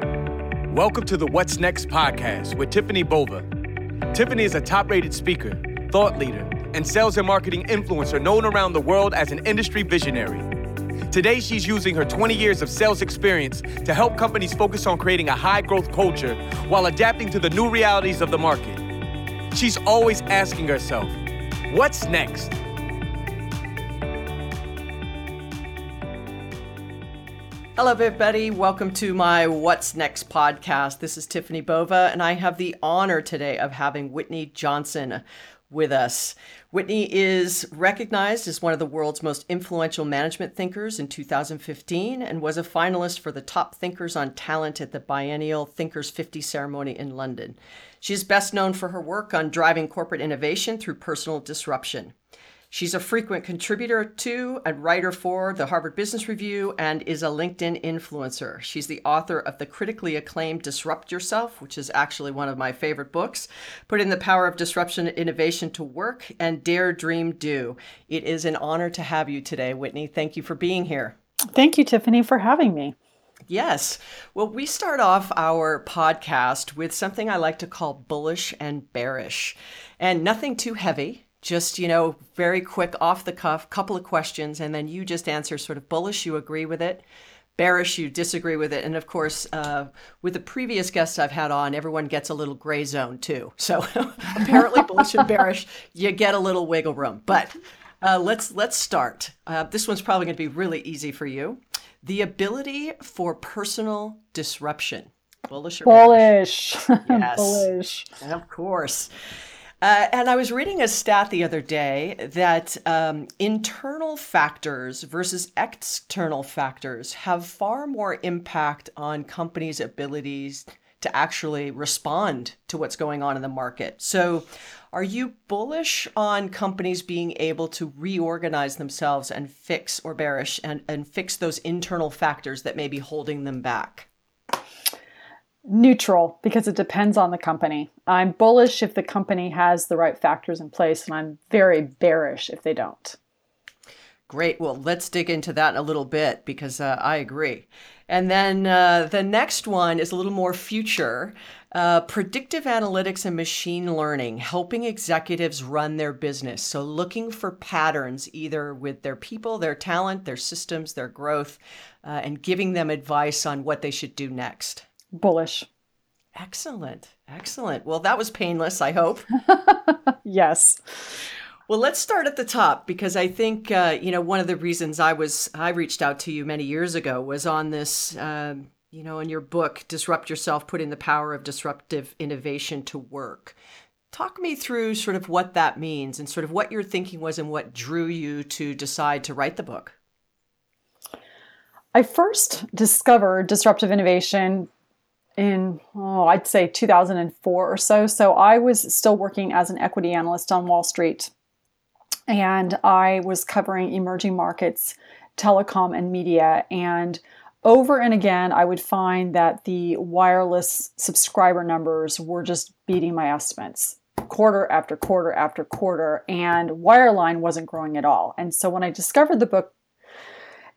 Welcome to the What's Next podcast with Tiffany Bova. Tiffany is a top rated speaker, thought leader, and sales and marketing influencer known around the world as an industry visionary. Today, she's using her 20 years of sales experience to help companies focus on creating a high growth culture while adapting to the new realities of the market. She's always asking herself, What's next? Hello, everybody. Welcome to my What's Next podcast. This is Tiffany Bova, and I have the honor today of having Whitney Johnson with us. Whitney is recognized as one of the world's most influential management thinkers in 2015 and was a finalist for the top thinkers on talent at the biennial Thinkers 50 ceremony in London. She is best known for her work on driving corporate innovation through personal disruption. She's a frequent contributor to and writer for the Harvard Business Review and is a LinkedIn influencer. She's the author of the critically acclaimed Disrupt Yourself, which is actually one of my favorite books, Putting the Power of Disruption and Innovation to Work, and Dare, Dream, Do. It is an honor to have you today, Whitney. Thank you for being here. Thank you, Tiffany, for having me. Yes. Well, we start off our podcast with something I like to call bullish and bearish, and nothing too heavy just you know very quick off the cuff couple of questions and then you just answer sort of bullish you agree with it bearish you disagree with it and of course uh, with the previous guests i've had on everyone gets a little gray zone too. So apparently bullish and bearish you get a little wiggle room. But uh, let's let's start. Uh, this one's probably going to be really easy for you. The ability for personal disruption. Bullish or bullish. Yes. Bullish. Of course uh, and I was reading a stat the other day that um, internal factors versus external factors have far more impact on companies' abilities to actually respond to what's going on in the market. So, are you bullish on companies being able to reorganize themselves and fix or bearish and, and fix those internal factors that may be holding them back? Neutral because it depends on the company. I'm bullish if the company has the right factors in place, and I'm very bearish if they don't. Great. Well, let's dig into that a little bit because uh, I agree. And then uh, the next one is a little more future uh, predictive analytics and machine learning, helping executives run their business. So, looking for patterns either with their people, their talent, their systems, their growth, uh, and giving them advice on what they should do next. Bullish. Excellent. Excellent. Well, that was painless, I hope. yes. Well, let's start at the top because I think uh, you know one of the reasons I was I reached out to you many years ago was on this um, you know in your book Disrupt Yourself: Putting the Power of Disruptive Innovation to Work. Talk me through sort of what that means and sort of what your thinking was and what drew you to decide to write the book. I first discovered disruptive innovation in oh, I'd say 2004 or so. So I was still working as an equity analyst on Wall Street, and I was covering emerging markets, telecom, and media. And over and again, I would find that the wireless subscriber numbers were just beating my estimates quarter after quarter after quarter, and wireline wasn't growing at all. And so when I discovered the book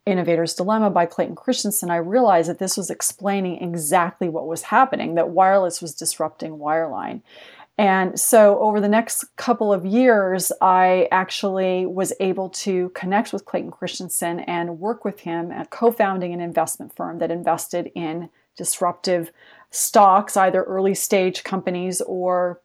Innovator's Dilemma by Clayton Christensen, I realized that this was explaining exactly what was happening, that wireless was disrupting wireline. And so, over the next couple of years, I actually was able to connect with Clayton Christensen and work with him at co founding an investment firm that invested in disruptive stocks, either early stage companies or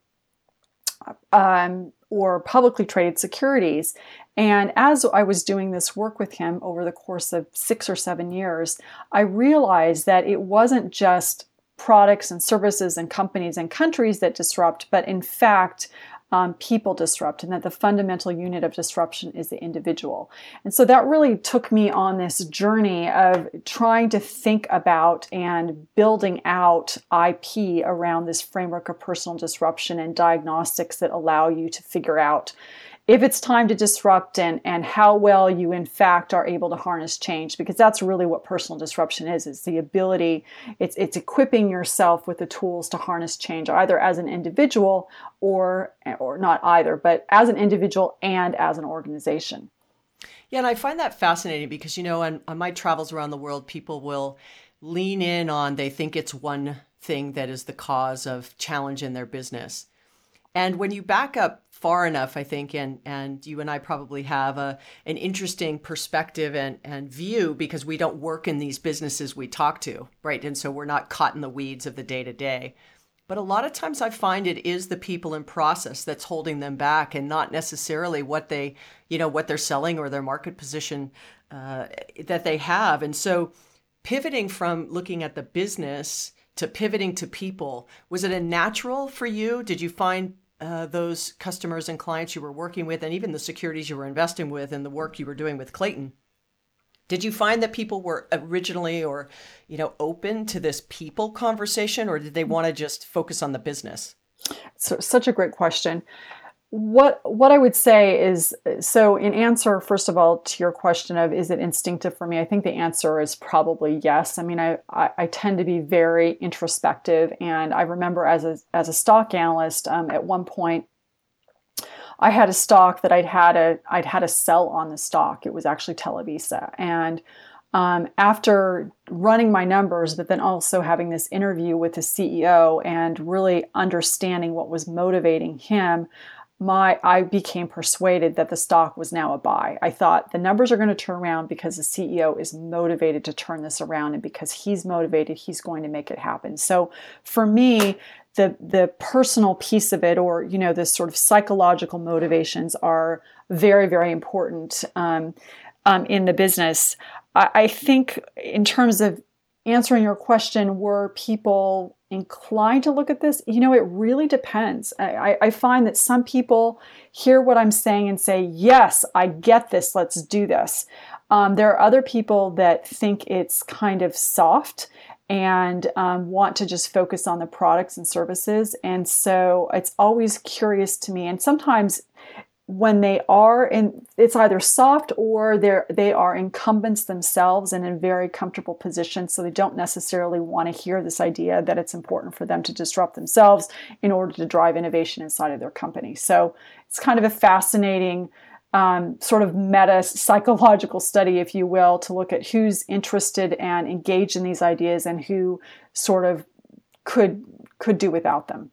um, or publicly traded securities. And as I was doing this work with him over the course of six or seven years, I realized that it wasn't just products and services and companies and countries that disrupt, but in fact, um, people disrupt, and that the fundamental unit of disruption is the individual. And so that really took me on this journey of trying to think about and building out IP around this framework of personal disruption and diagnostics that allow you to figure out if it's time to disrupt and, and how well you in fact are able to harness change because that's really what personal disruption is it's the ability it's it's equipping yourself with the tools to harness change either as an individual or or not either but as an individual and as an organization yeah and i find that fascinating because you know on, on my travels around the world people will lean in on they think it's one thing that is the cause of challenge in their business. And when you back up far enough, I think, and and you and I probably have a an interesting perspective and and view because we don't work in these businesses we talk to, right? And so we're not caught in the weeds of the day to day. But a lot of times I find it is the people and process that's holding them back and not necessarily what they, you know, what they're selling or their market position uh, that they have. And so pivoting from looking at the business to pivoting to people, was it a natural for you? Did you find uh, those customers and clients you were working with and even the securities you were investing with and the work you were doing with Clayton? Did you find that people were originally or, you know, open to this people conversation or did they want to just focus on the business? So, such a great question. What what I would say is so in answer first of all to your question of is it instinctive for me? I think the answer is probably yes. I mean I, I, I tend to be very introspective and I remember as a as a stock analyst um, at one point I had a stock that I'd had a I'd had a sell on the stock. It was actually Televisa, and um, after running my numbers, but then also having this interview with the CEO and really understanding what was motivating him, my I became persuaded that the stock was now a buy. I thought the numbers are going to turn around because the CEO is motivated to turn this around and because he's motivated, he's going to make it happen. So for me, the the personal piece of it or you know the sort of psychological motivations are very very important um, um, in the business I, I, think in terms of answering your question were people inclined to look at this you know it really depends I, I find that some people hear what i'm saying and say yes i get this let's do this um, there are other people that think it's kind of soft and um, want to just focus on the products and services. And so it's always curious to me. And sometimes when they are in, it's either soft or they're they are incumbents themselves and in very comfortable positions. So they don't necessarily want to hear this idea that it's important for them to disrupt themselves in order to drive innovation inside of their company. So it's kind of a fascinating um, sort of meta psychological study, if you will, to look at who's interested and engaged in these ideas and who sort of could could do without them.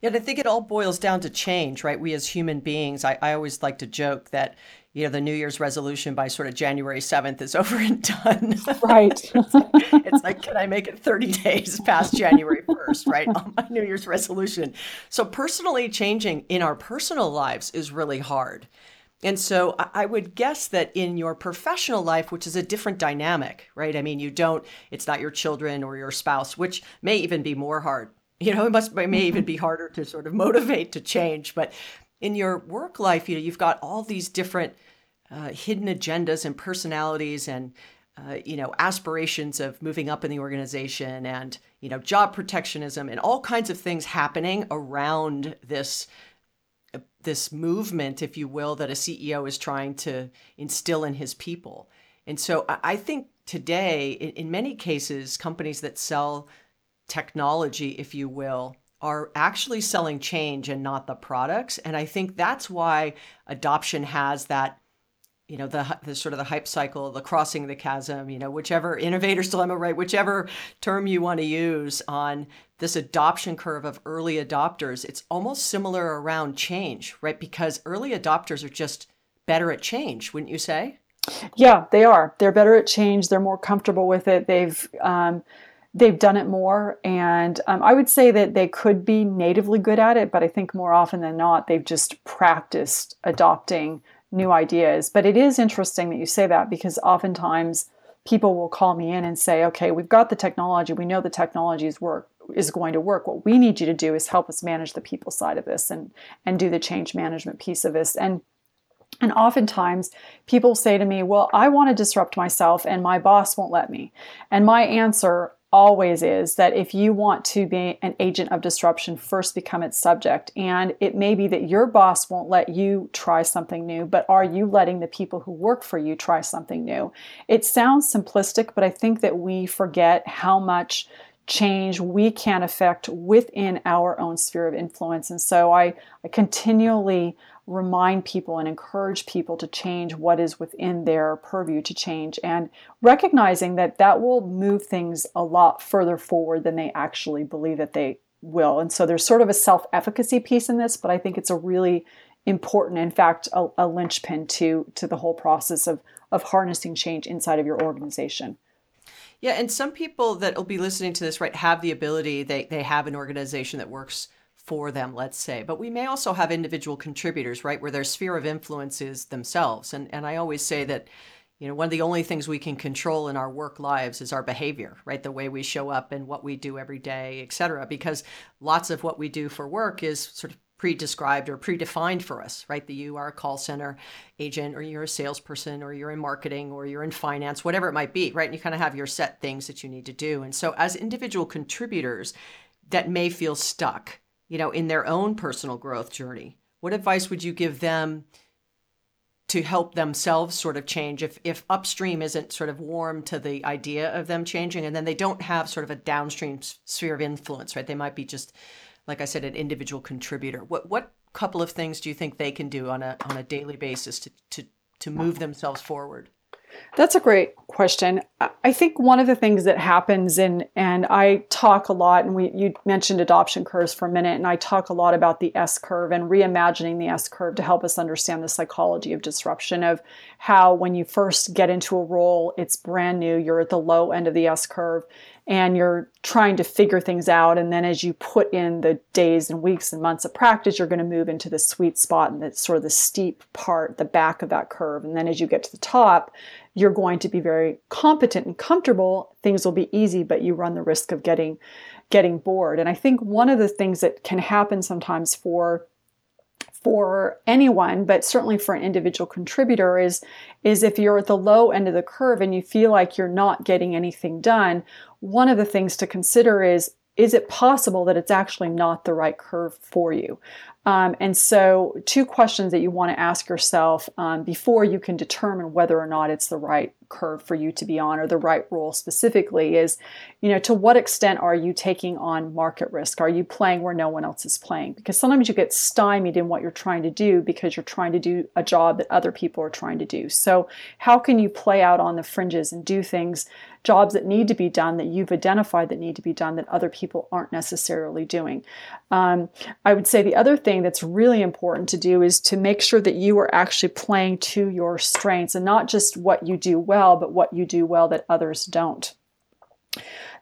Yeah, I think it all boils down to change, right? We as human beings, I, I always like to joke that you know the new year's resolution by sort of january 7th is over and done right it's like can i make it 30 days past january 1st right on my new year's resolution so personally changing in our personal lives is really hard and so I would guess that in your professional life, which is a different dynamic, right? I mean, you don't, it's not your children or your spouse, which may even be more hard. You know, it must, it may even be harder to sort of motivate to change. But in your work life, you know, you've got all these different uh, hidden agendas and personalities and uh, you know aspirations of moving up in the organization and you know job protectionism and all kinds of things happening around this uh, this movement if you will that a ceo is trying to instill in his people and so i, think today in many cases companies that sell technology if you will are actually selling change and not the products. And i think that's why adoption has that you know the the sort of the hype cycle the crossing the chasm you know whichever innovator's dilemma right? Whichever term you want to use on this adoption curve of early adopters it's almost similar around change right? Because early adopters are just better at change wouldn't you say? Yeah they are. They're better at change. They're more comfortable with it. They've um, they've done it more and um, i would say that they could be natively good at it but i think more often than not they've just practiced adopting new ideas. But it is interesting that you say that because oftentimes people will call me in and say, okay, we've got the technology. We know the technology is work is going to work. What we need you to do is help us manage the people side of this and and do the change management piece of this. And and oftentimes people say to me, Well, I want to disrupt myself and my boss won't let me. And my answer always is that if you want to be an agent of disruption, first become its subject. And it may be that your boss won't let you try something new, but are you letting the people who work for you try something new? It sounds simplistic, but I think that we forget how much change we can affect within our own sphere of influence. And so I, I continually remind people and encourage people to change what is within their purview to change and recognizing that that will move things a lot further forward than they actually believe that they will. And so there's sort of a self efficacy piece in this, but I think it's a really important, in fact, a, a linchpin to, to the whole process of, of harnessing change inside of your organization. Yeah, and some people that will be listening to this, right, have the ability, they, they have an organization that works for them, let's say. But we may also have individual contributors, right, where their sphere of influence is themselves. And and I always say that, you know, one of the only things we can control in our work lives is our behavior, right? The way we show up and what we do every day, et cetera. Because lots of what we do for work is sort of pre-described or predefined for us, right? That you are a call center agent or you're a salesperson or you're in marketing or you're in finance, whatever it might be, right? And you kind of have your set things that you need to do. And so as individual contributors that may feel stuck, you know, in their own personal growth journey, what advice would you give them to help themselves sort of change if if upstream isn't sort of warm to the idea of them changing and then they don't have sort of a downstream sphere of influence, right? They might be just like I said an individual contributor. What what couple of things do you think they can do on a on a daily basis to to to move themselves forward? That's a great question. I think one of the things that happens, and and I talk a lot, and we you mentioned adoption curves for a minute, and I talk a lot about the S curve and reimagining the S curve to help us understand the psychology of disruption of how when you first get into a role, it's brand new, you're at the low end of the S curve, and you're trying to figure things out. And then as you put in the days and weeks and months of practice, you're going to move into the sweet spot and it's sort of the steep part, the back of that curve. And then as you get to the top, you're going to be very competent and comfortable. Things will be easy, but you run the risk of getting getting bored. And I think one of the things that can happen sometimes for for anyone, but certainly for an individual contributor, is, is if you're at the low end of the curve and you feel like you're not getting anything done, one of the things to consider is is it possible that it's actually not the right curve for you? Um, and so, two questions that you want to ask yourself um, before you can determine whether or not it's the right curve for you to be on or the right role specifically is, you know, to what extent are you taking on market risk? Are you playing where no one else is playing? Because sometimes you get stymied in what you're trying to do because you're trying to do a job that other people are trying to do. So, how can you play out on the fringes and do things jobs that need to be done that you've identified that need to be done that other people aren't necessarily doing. Um, I would say the other thing that's really important to do is to make sure that you are actually playing to your strengths and not just what you do well, but what you do well that others don't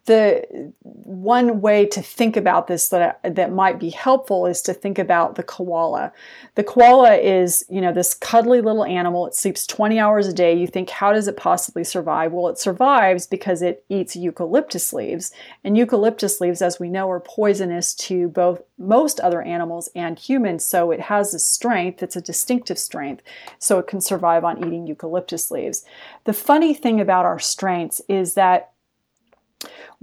the one way to think about this that that might be helpful is to think about the koala. The koala is, you know, this cuddly little animal. It sleeps 20 hours a day. You think, how does it possibly survive? Well, it survives because it eats eucalyptus leaves. And eucalyptus leaves, as we know, are poisonous to both most other animals and humans. So it has a strength, it's a distinctive strength, so it can survive on eating eucalyptus leaves. The funny thing about our strengths is that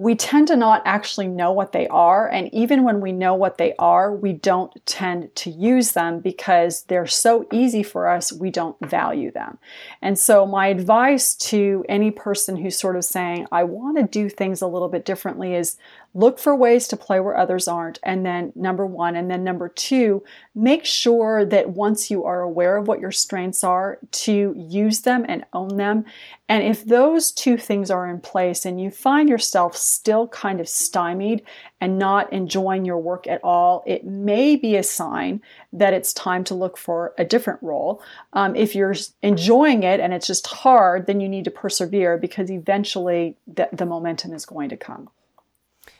we tend to not actually know what they are. And even when we know what they are, we don't tend to use them because they're so easy for us, we don't value them. And so, my advice to any person who's sort of saying, I want to do things a little bit differently is look for ways to play where others aren't. And then, number one. And then, number two, make sure that once you are aware of what your strengths are, to use them and own them. And if those two things are in place and you find yourself still kind of stymied and not enjoying your work at all, it may be a sign that it's time to look for a different role. Um, if you're enjoying it and it's just hard, then you need to persevere because eventually the, the momentum is going to come.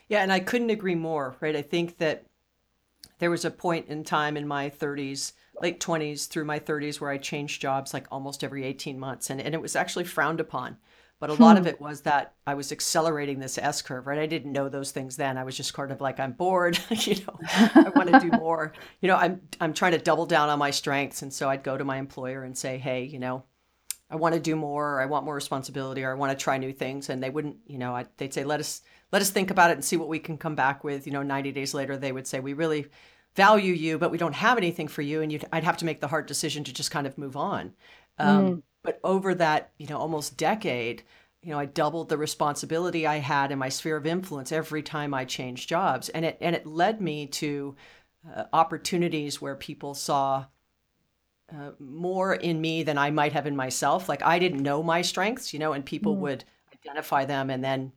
Yeah, and I couldn't agree more, right? I think that there was a point in time in my 30s, late 20s through my 30s, where I changed jobs like almost every 18 months. And, and it was actually frowned upon. But a hmm. lot of it was that I was accelerating this S curve, right? I didn't know those things then. I was just kind of like, I'm bored, you know, I want to do more. You know, I'm I'm trying to double down on my strengths. And so I'd go to my employer and say, hey, you know, I want to do more, or I want more responsibility, or I want to try new things. And they wouldn't, you know, I, they'd say, let us let us think about it and see what we can come back with. You know, 90 days later, they would say, we really value you, but we don't have anything for you. And I'd have to make the hard decision to just kind of move on. Um, mm. But over that, you know, almost decade, you know, I doubled the responsibility I had in my sphere of influence every time I changed jobs, and it and it led me to uh, opportunities where people saw uh, more in me than I might have in myself. Like I didn't know my strengths, you know, and people mm. would identify them and then,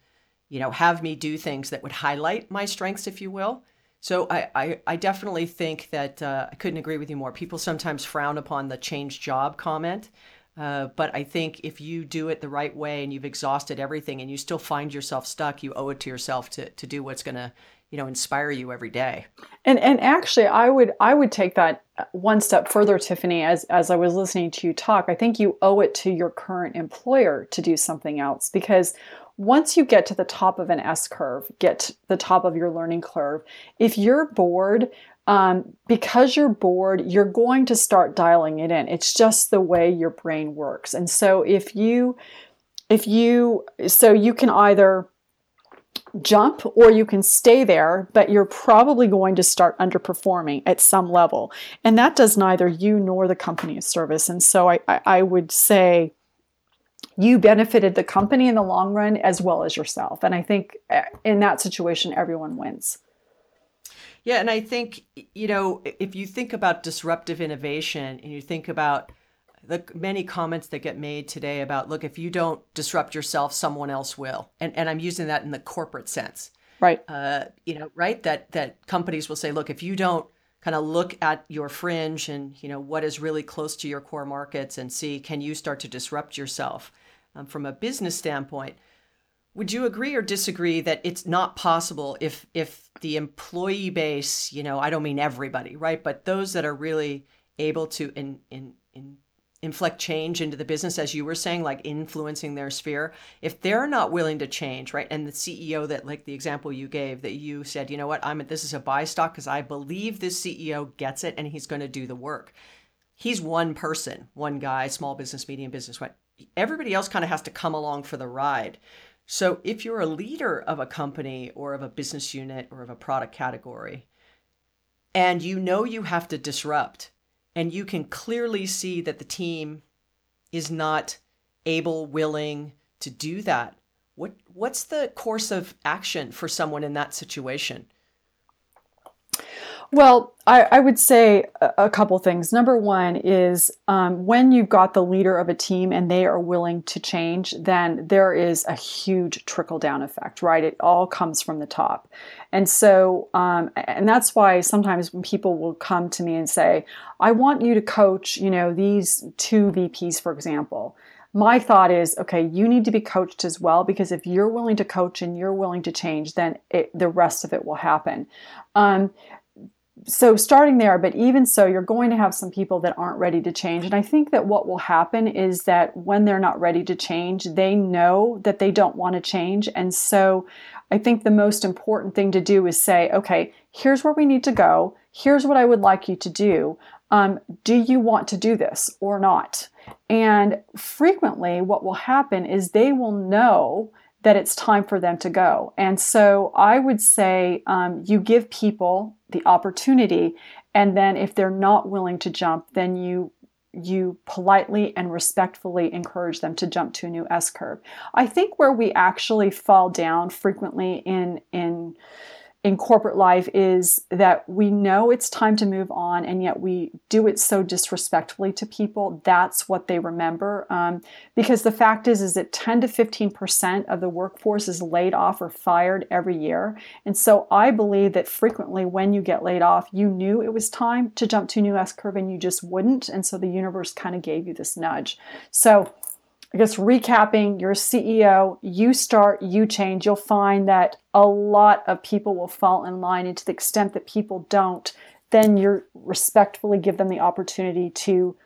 you know, have me do things that would highlight my strengths, if you will. So I, I, I definitely think that uh, I couldn't agree with you more. People sometimes frown upon the change job comment. Uh, but I think if you do it the right way and you've exhausted everything and you still find yourself stuck, you owe it to yourself to, to do what's going to you know inspire you every day. And and actually i would i would take that one step further tiffany as as i was listening to you talk i think you owe it to your current employer to do something else because once you get to the top of an s curve get the top of your learning curve if you're bored um, because you're bored, you're going to start dialing it in. It's just the way your brain works. And so if you, if you, so you can either jump or you can stay there, but you're probably going to start underperforming at some level. And that does neither you nor the company a service. And so I, I, would say you benefited the company in the long run as well as yourself. And I think eh, in that situation, everyone wins. Yeah. And I think, you know, if you think about disruptive innovation and you think about the many comments that get made today about look if you don't disrupt yourself someone else will. And and i'm using that in the corporate sense. Right. Uh, you know right? That that companies will say look if you don't kind of look at your fringe and you know what is really close to your core markets and see can you start to disrupt yourself um, from a business standpoint would you agree or disagree that it's not possible if if the employee base you know i don't mean everybody right but those that are really able to in in in inflect change into the business as you were saying like influencing their sphere if they're not willing to change right and the ceo that like the example you gave that you said you know what? I'm this is a buy stock because i believe this ceo gets it and he's going to do the work. He's one person one guy small business medium business right? Everybody else kind of has to come along for the ride so if you're a leader of a company or of a business unit or of a product category and you know you have to disrupt and you can clearly see that the team is not able, willing to do that. What what's the course of action for someone in that situation? Well, I, I would say a, a, couple things. Number one is um, when you've got the leader of a team and they are willing to change, then there is a huge trickle down effect, right? It all comes from the top. And so, um, and that's why sometimes when people will come to me and say, I want you to coach, you know, these two VPs, for example my thought is okay you need to be coached as well because if you're willing to coach and you're willing to change then it, the rest of it will happen um, so starting there, but even so, you're going to have some people that aren't ready to change. And I think that what will happen is that when they're not ready to change, they know that they don't want to change. And so I think the most important thing to do is say, okay, here's where we need to go. Here's what I would like you to do. Um, do you want to do this or not? And frequently, what will happen is they will know that it's time for them to go. And so I would say um, you give people the opportunity, and then if they're not willing to jump, then you you politely and respectfully encourage them to jump to a new S curve. I think where we actually fall down frequently in in in corporate life is that we know it's time to move on and yet we do it so disrespectfully to people. That's what they remember. Um, because the fact is is that 10 to 15 percent of the workforce is laid off or fired every year. And so i believe that frequently when you get laid off you knew it was time to jump to a new s curve and you just wouldn't. And so the universe kind of gave you this nudge. So I guess recapping, your CEO, you start, you change, you'll find that a lot of people will fall in line. And to the extent that people don't, then you respectfully give them the opportunity to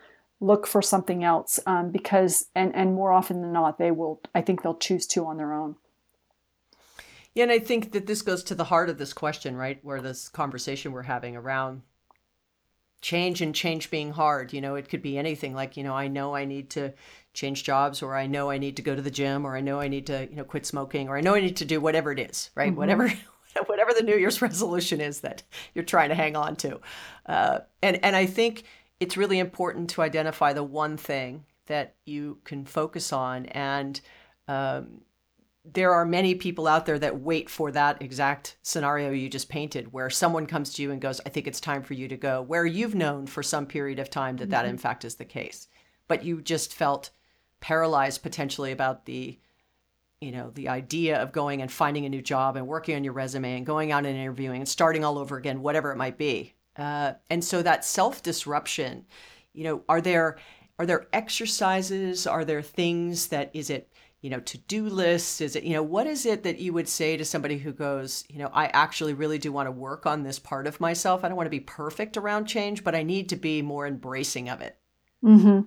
look for something else um, because, and, and more often than not, they will, I think they'll choose to on their own. Yeah, and I think that this goes to the heart of this question, right? Where this conversation we're having around change and change being hard. You know, it could be anything like, you know, I know I need to change jobs or I know I need to go to the gym or I know I need to, you know, quit smoking or I know I need to do whatever it is, right? Mm-hmm. Whatever whatever the New Year's resolution is that you're trying to hang on to. Uh, and and I think it's really important to identify the one thing that you can focus on and um, there are many people out there that wait for that exact scenario you just painted, where someone comes to you and goes, I think it's time for you to go, where you've known for some period of time that mm-hmm. that in fact is the case. But you just felt paralyzed potentially about the you know the idea of going and finding a new job and working on your resume and going out and interviewing and starting all over again whatever it might be uh, and so that self disruption you know are there are there exercises are there things that is it you know to-do lists is it you know what is it that you would say to somebody who goes you know i actually really do want to work on this part of myself. I don't want to be perfect around change but i need to be more embracing of it mm-hmm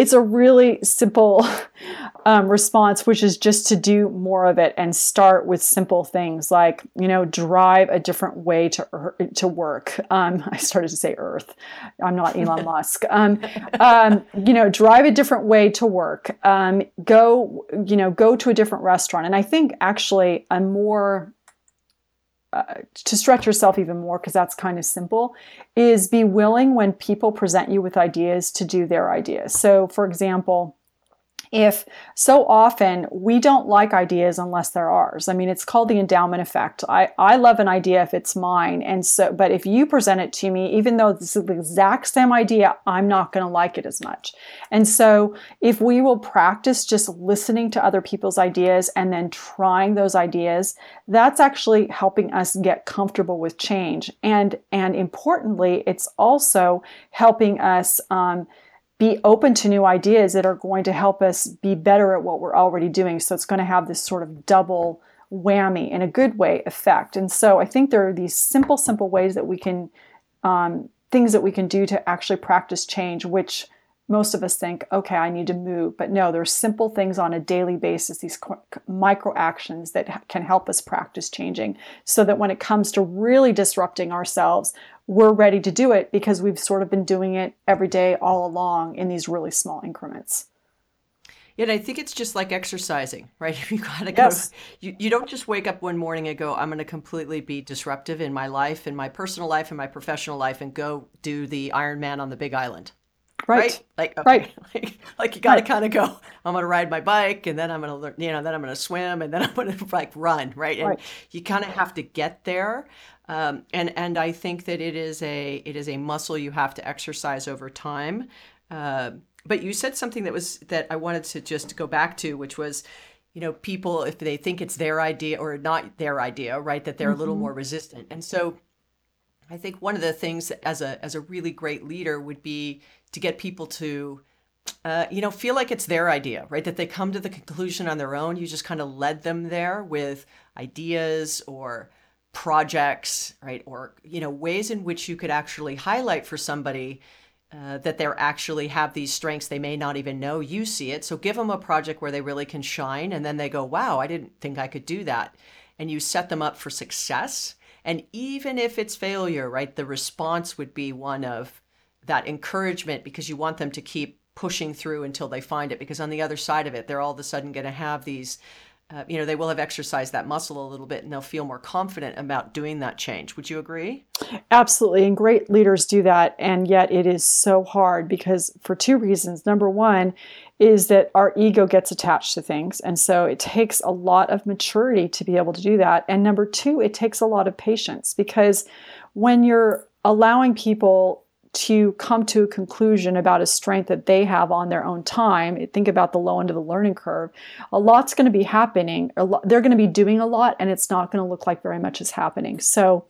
it's a really simple um, response, which is just to do more of it and start with simple things like, you know, drive a different way to to work. Um, I started to say Earth. I'm not Elon Musk. Um, um, you know, drive a different way to work. Um, go, you know, go to a different restaurant. And I think actually a more uh, to stretch yourself even more because that's kind of simple is be willing when people present you with ideas to do their ideas. So for example if so often we don't like ideas unless they're ours. I mean, it's called the endowment effect. I, I love an idea if it's mine. And so, but if you present it to me, even though this is the exact same idea, I'm not going to like it as much. And so if we will practice just listening to other people's ideas and then trying those ideas, that's actually helping us get comfortable with change. And, and importantly, it's also helping us, um, be open to new ideas that are going to help us be better at what we're already doing. So it's going to have this sort of double whammy in a good way effect. And so I think there are these simple, simple ways that we can, um, things that we can do to actually practice change, which most of us think, okay, I need to move. But no, there's simple things on a daily basis, these micro actions that can help us practice changing so that when it comes to really disrupting ourselves, we're ready to do it because we've sort of been doing it every day all along in these really small increments. Yeah, I think it's just like exercising, right? You gotta go. Yes. You, you don't just wake up one morning and go, I'm going to completely be disruptive in my life, in my personal life, in my professional life, and go do the Ironman on the Big Island. Right. right? Like, okay. right. like, like you got to right. kind of go, I'm going to ride my bike and then I'm going to learn, you know, then I'm going to swim and then I'm going to like run. Right. And right. you kind of have to get there. Um, and, and I think that it is a, it is a muscle you have to exercise over time. Uh, but you said something that was, that I wanted to just go back to, which was, you know, people, if they think it's their idea or not their idea, right, that they're mm-hmm. a little mm-hmm. more resistant. And so I think one of the things as a, as a really great leader would be to get people to uh, you know feel like it's their idea right? That they come to the conclusion on their own. You just kind of led them there with ideas or projects right? Or you know ways in which you could actually highlight for somebody uh, that they actually have these strengths. They may not even know you see it. So give them a project where they really can shine and then they go wow i didn't think i could do that. And you set them up for success. And even if it's failure right the response would be one of that encouragement because you want them to keep pushing through until they find it. Because on the other side of it they're all of a sudden going to have these uh, you know they will have exercised that muscle a little bit and they'll feel more confident about doing that change. Would you agree? Absolutely and great leaders do that and yet it is so hard because for two reasons. Number one is that our ego gets attached to things and so it takes a lot of maturity to be able to do that. And number two it takes a lot of patience because when you're allowing people to come to a conclusion about a strength that they have on their own time, think about the low end of the learning curve, a lot's going to be happening. They're going to be doing a lot, and it's not going to look like very much is happening. So,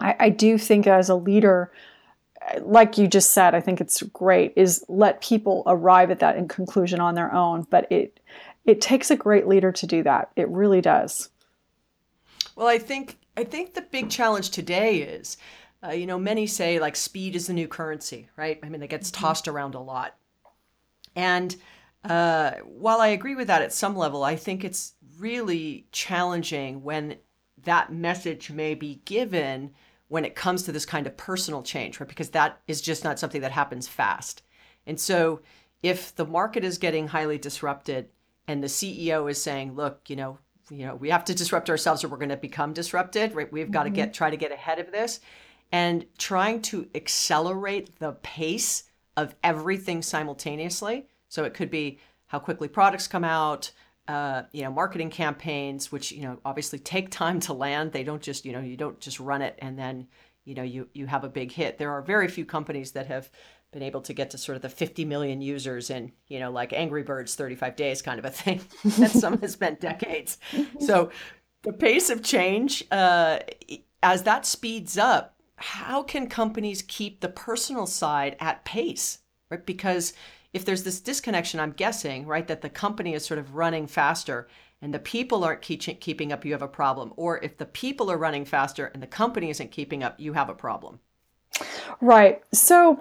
I, I do think as a leader, like you just said, I think it's great is let people arrive at that in conclusion on their own. But it it takes a great leader to do that. It really does. Well, I think I think the big challenge today is uh, you know, many say like speed is the new currency, right? I mean, it gets mm-hmm. tossed around a lot. And uh, while I agree with that at some level, I think it's really challenging when that message may be given when it comes to this kind of personal change, right? Because that is just not something that happens fast. And so if the market is getting highly disrupted and the CEO is saying, look, you know, you know, we have to disrupt ourselves or we're going to become disrupted, right? We've got mm-hmm. to get try to get ahead of this and trying to accelerate the pace of everything simultaneously. So it could be how quickly products come out, uh, you know, marketing campaigns, which you know obviously take time to land. They don't just you know you don't just run it and then you know you you have a big hit. There are very few companies that have been able to get to sort of the 50 million users in you know like Angry Birds 35 days kind of a thing. that some has spent decades. So the pace of change uh, as that speeds up, how can companies keep the personal side at pace? Right, because if there's this disconnection, I'm guessing, right, that the company is sort of running faster and the people aren't keep, keeping up, you have a problem. Or if the people are running faster and the company isn't keeping up, you have a problem. Right. So,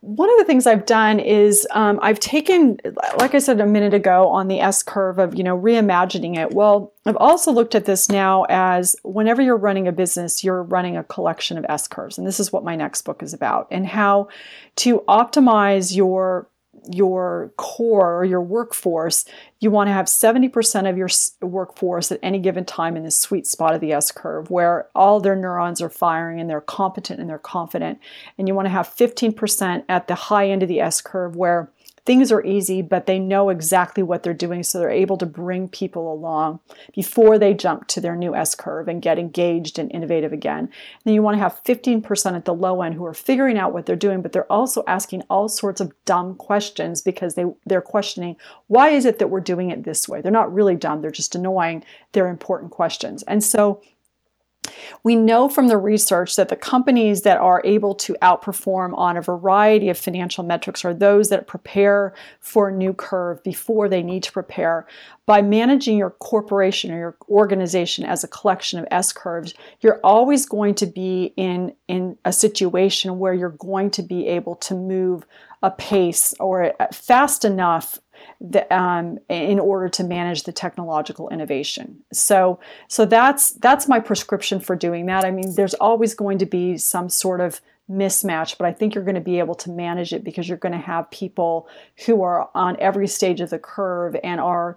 one of the things I've done is um, I've taken, like I said a minute ago, on the S curve of you know reimagining it. Well, I've also looked at this now as whenever you're running a business, you're running a collection of S curves, and this is what my next book is about, and how to optimize your your core or your workforce, you want to have 70% of your workforce at any given time in the sweet spot of the S curve where all their neurons are firing and they're competent and they're confident. And you want to have 15% at the high end of the S curve where things are easy, but they know exactly what they're doing, so they're able to bring people along before they jump to their new S curve and get engaged and innovative again. And then you want to have 15% at the low end who are figuring out what they're doing, but they're also asking all sorts of dumb questions because they, they're questioning why is it that we're doing it this way? They're not really dumb, they're just annoying. They're important questions. And so we know from the research that the companies that are able to outperform on a variety of financial metrics are those that prepare for a new curve before they need to prepare. By managing your corporation or your organization as a collection of S curves, you're always going to be in, in a situation where you're going to be able to move a pace or uh, fast enough the, um, in order to manage the technological innovation. So, so that's that's my prescription for doing that. I mean, there's always going to be some sort of mismatch, but I think you're going to be able to manage it because you're going to have people who are on every stage of the curve and are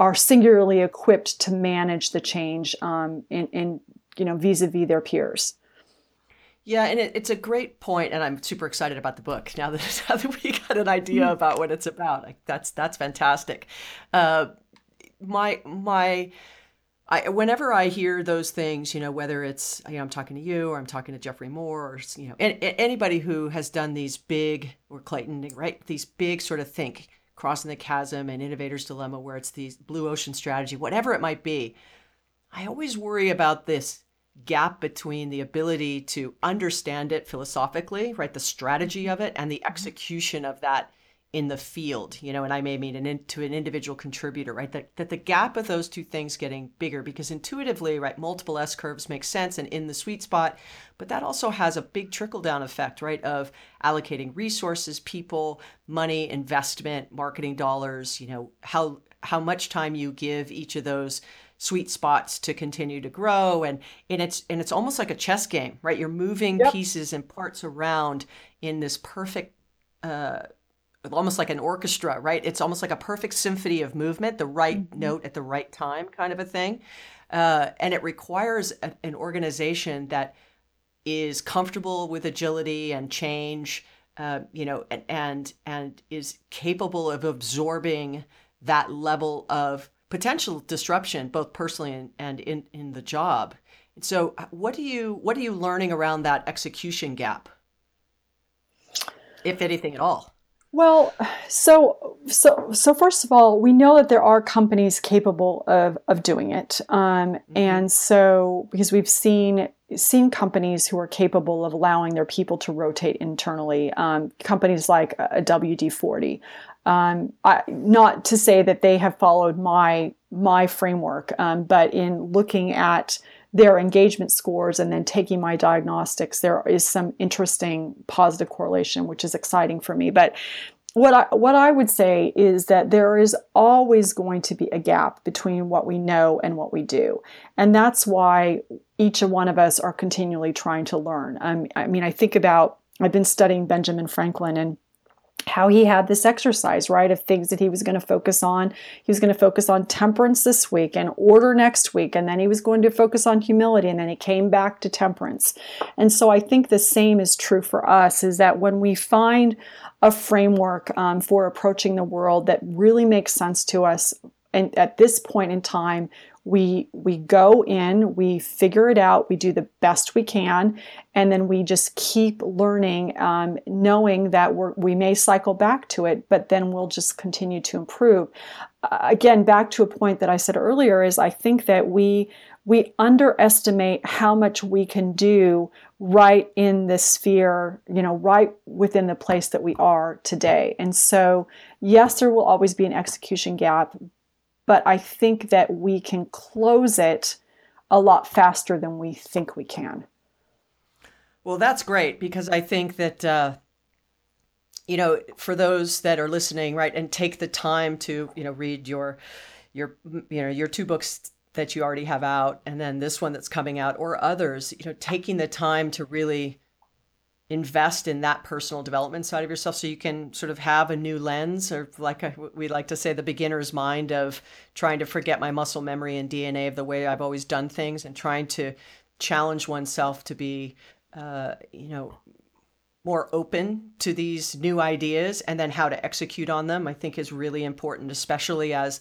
are singularly equipped to manage the change um, in, in you know vis-a-vis their peers. Yeah, and it, it's a great point, and I'm super excited about the book now that, now that we got an idea mm. about what it's about. Like, that's that's fantastic. Uh, my my. I, whenever I hear those things, you know, whether it's you know, I'm talking to you or I'm talking to Geoffrey Moore or you know anybody who has done these big or Clayton, right? These big sort of think crossing the chasm and innovator's dilemma, where it's these blue ocean strategy, whatever it might be. I always worry about this gap between the ability to understand it philosophically, right, the strategy of it, and the mm-hmm. execution of that in the field, you know, and I may mean an in, to an individual contributor, right? That, that the gap of those two things getting bigger because intuitively, right, multiple S curves make sense and in the sweet spot, but that also has a big trickle down effect, right, of allocating resources, people, money, investment, marketing dollars, you know, how how much time you give each of those sweet spots to continue to grow and and it's and it's almost like a chess game right you're moving yep. pieces and parts around in this perfect uh almost like an orchestra right it's almost like a perfect symphony of movement the right mm-hmm. note at the right time kind of a thing uh, and it requires a, an organization that is comfortable with agility and change uh, you know and, and and is capable of absorbing that level of potential disruption, both personally and, and in, in the job. So what do you what are you learning around that execution gap? If anything at all? Well, so so so first of all, we know that there are companies capable of of doing it, um, mm-hmm. and so because we've seen seen companies who are capable of allowing their people to rotate internally, um, companies like a WD forty, um, I, not to say that they have followed my my framework, um, but in looking at their engagement scores and then taking my diagnostics, there is some interesting positive correlation, which is exciting for me. But what I what I would say is that there is always going to be a gap between what we know and what we do, and that's why each one of us are continually trying to learn. Um, I mean, I think about I've been studying Benjamin Franklin and how he had this exercise, right, of things that he was going to focus on. He was going to focus on temperance this week and order next week, and then he was going to focus on humility, and then he came back to temperance. And so I think the same is true for us is that when we find a framework um, for approaching the world that really makes sense to us, and at this point in time, we we go in we figure it out we do the best we can and then we just keep learning um, knowing that we we may cycle back to it but then we'll just continue to improve uh, again back to a point that i said earlier is i think that we we underestimate how much we can do right in this sphere, you know, right within the place that we are today. And so, yes, there will always be an execution gap, but I think that we can close it a lot faster than we think we can. Well, that's great because I think that, uh, you know, for those that are listening, right, and take the time to, you know, read your, your, you know, your two books that you already have out, and then this one that's coming out, or others, you know, taking the time to really invest in that personal development side of yourself so you can sort of have a new lens or like a, we like to say the beginner's mind of trying to forget my muscle memory and dna of the way i've always done things and trying to challenge oneself to be uh, you know more open to these new ideas and then how to execute on them i think is really important especially as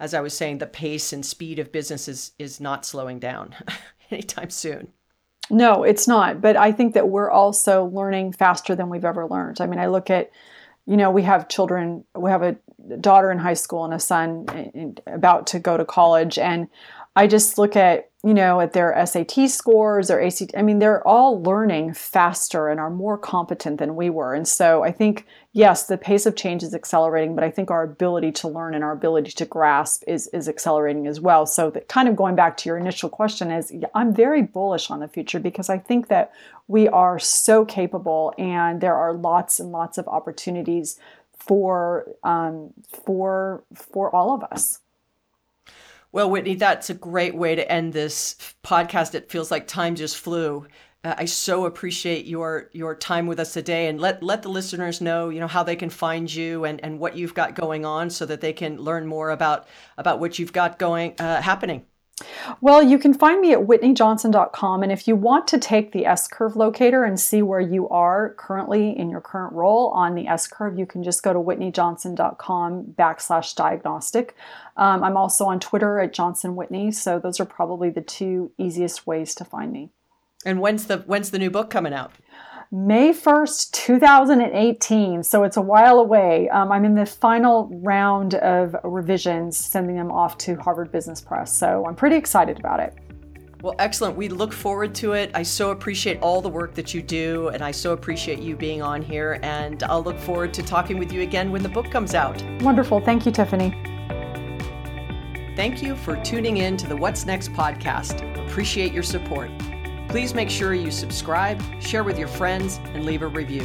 as i was saying the pace and speed of business is is not slowing down anytime soon no, it's not. But I think that we're also learning faster than we've ever learned. I mean, I look at, you know, we have children, we have a daughter in high school and a son eh, eh, about to go to college. And I just look at, you know, at their SAT scores, their ACT. I mean, they're all learning faster and are more competent than we were. And so I think, yes, the pace of change is accelerating, but I think our ability to learn and our ability to grasp is, is accelerating as well. So that kind of going back to your initial question is I'm very bullish on the future because I think that we are so capable and there are lots and lots of opportunities for um, for for all of us. Well, Whitney, that's a great way to end this podcast. It feels like time just flew. Uh, I so appreciate your your time with us today, and let let the listeners know, you know, how they can find you and and what you've got going on, so that they can learn more about about what you've got going uh, happening. Well, you can find me at whitneyjohnson.com. And if you want to take the S curve locator and see where you are currently in your current role on the S curve, you can just go to whitneyjohnson.com backslash diagnostic. Um, I'm also on Twitter at Johnson Whitney. So those are probably the two easiest ways to find me. And when's the when's the new book coming out? May 1st, 2018. So it's a while away. Um, I'm in the final round of revisions, sending them off to Harvard Business Press. So I'm pretty excited about it. Well, excellent. We look forward to it. I so appreciate all the work that you do, and I so appreciate you being on here. And I'll look forward to talking with you again when the book comes out. Wonderful. Thank you, Tiffany. Thank you for tuning in to the What's Next podcast. Appreciate your support. Please make sure you subscribe, share with your friends, and leave a review.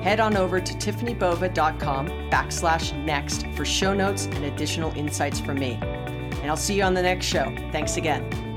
Head on over to tiffanybova.com backslash next for show notes and additional insights from me. And I'll see you on the next show. Thanks again.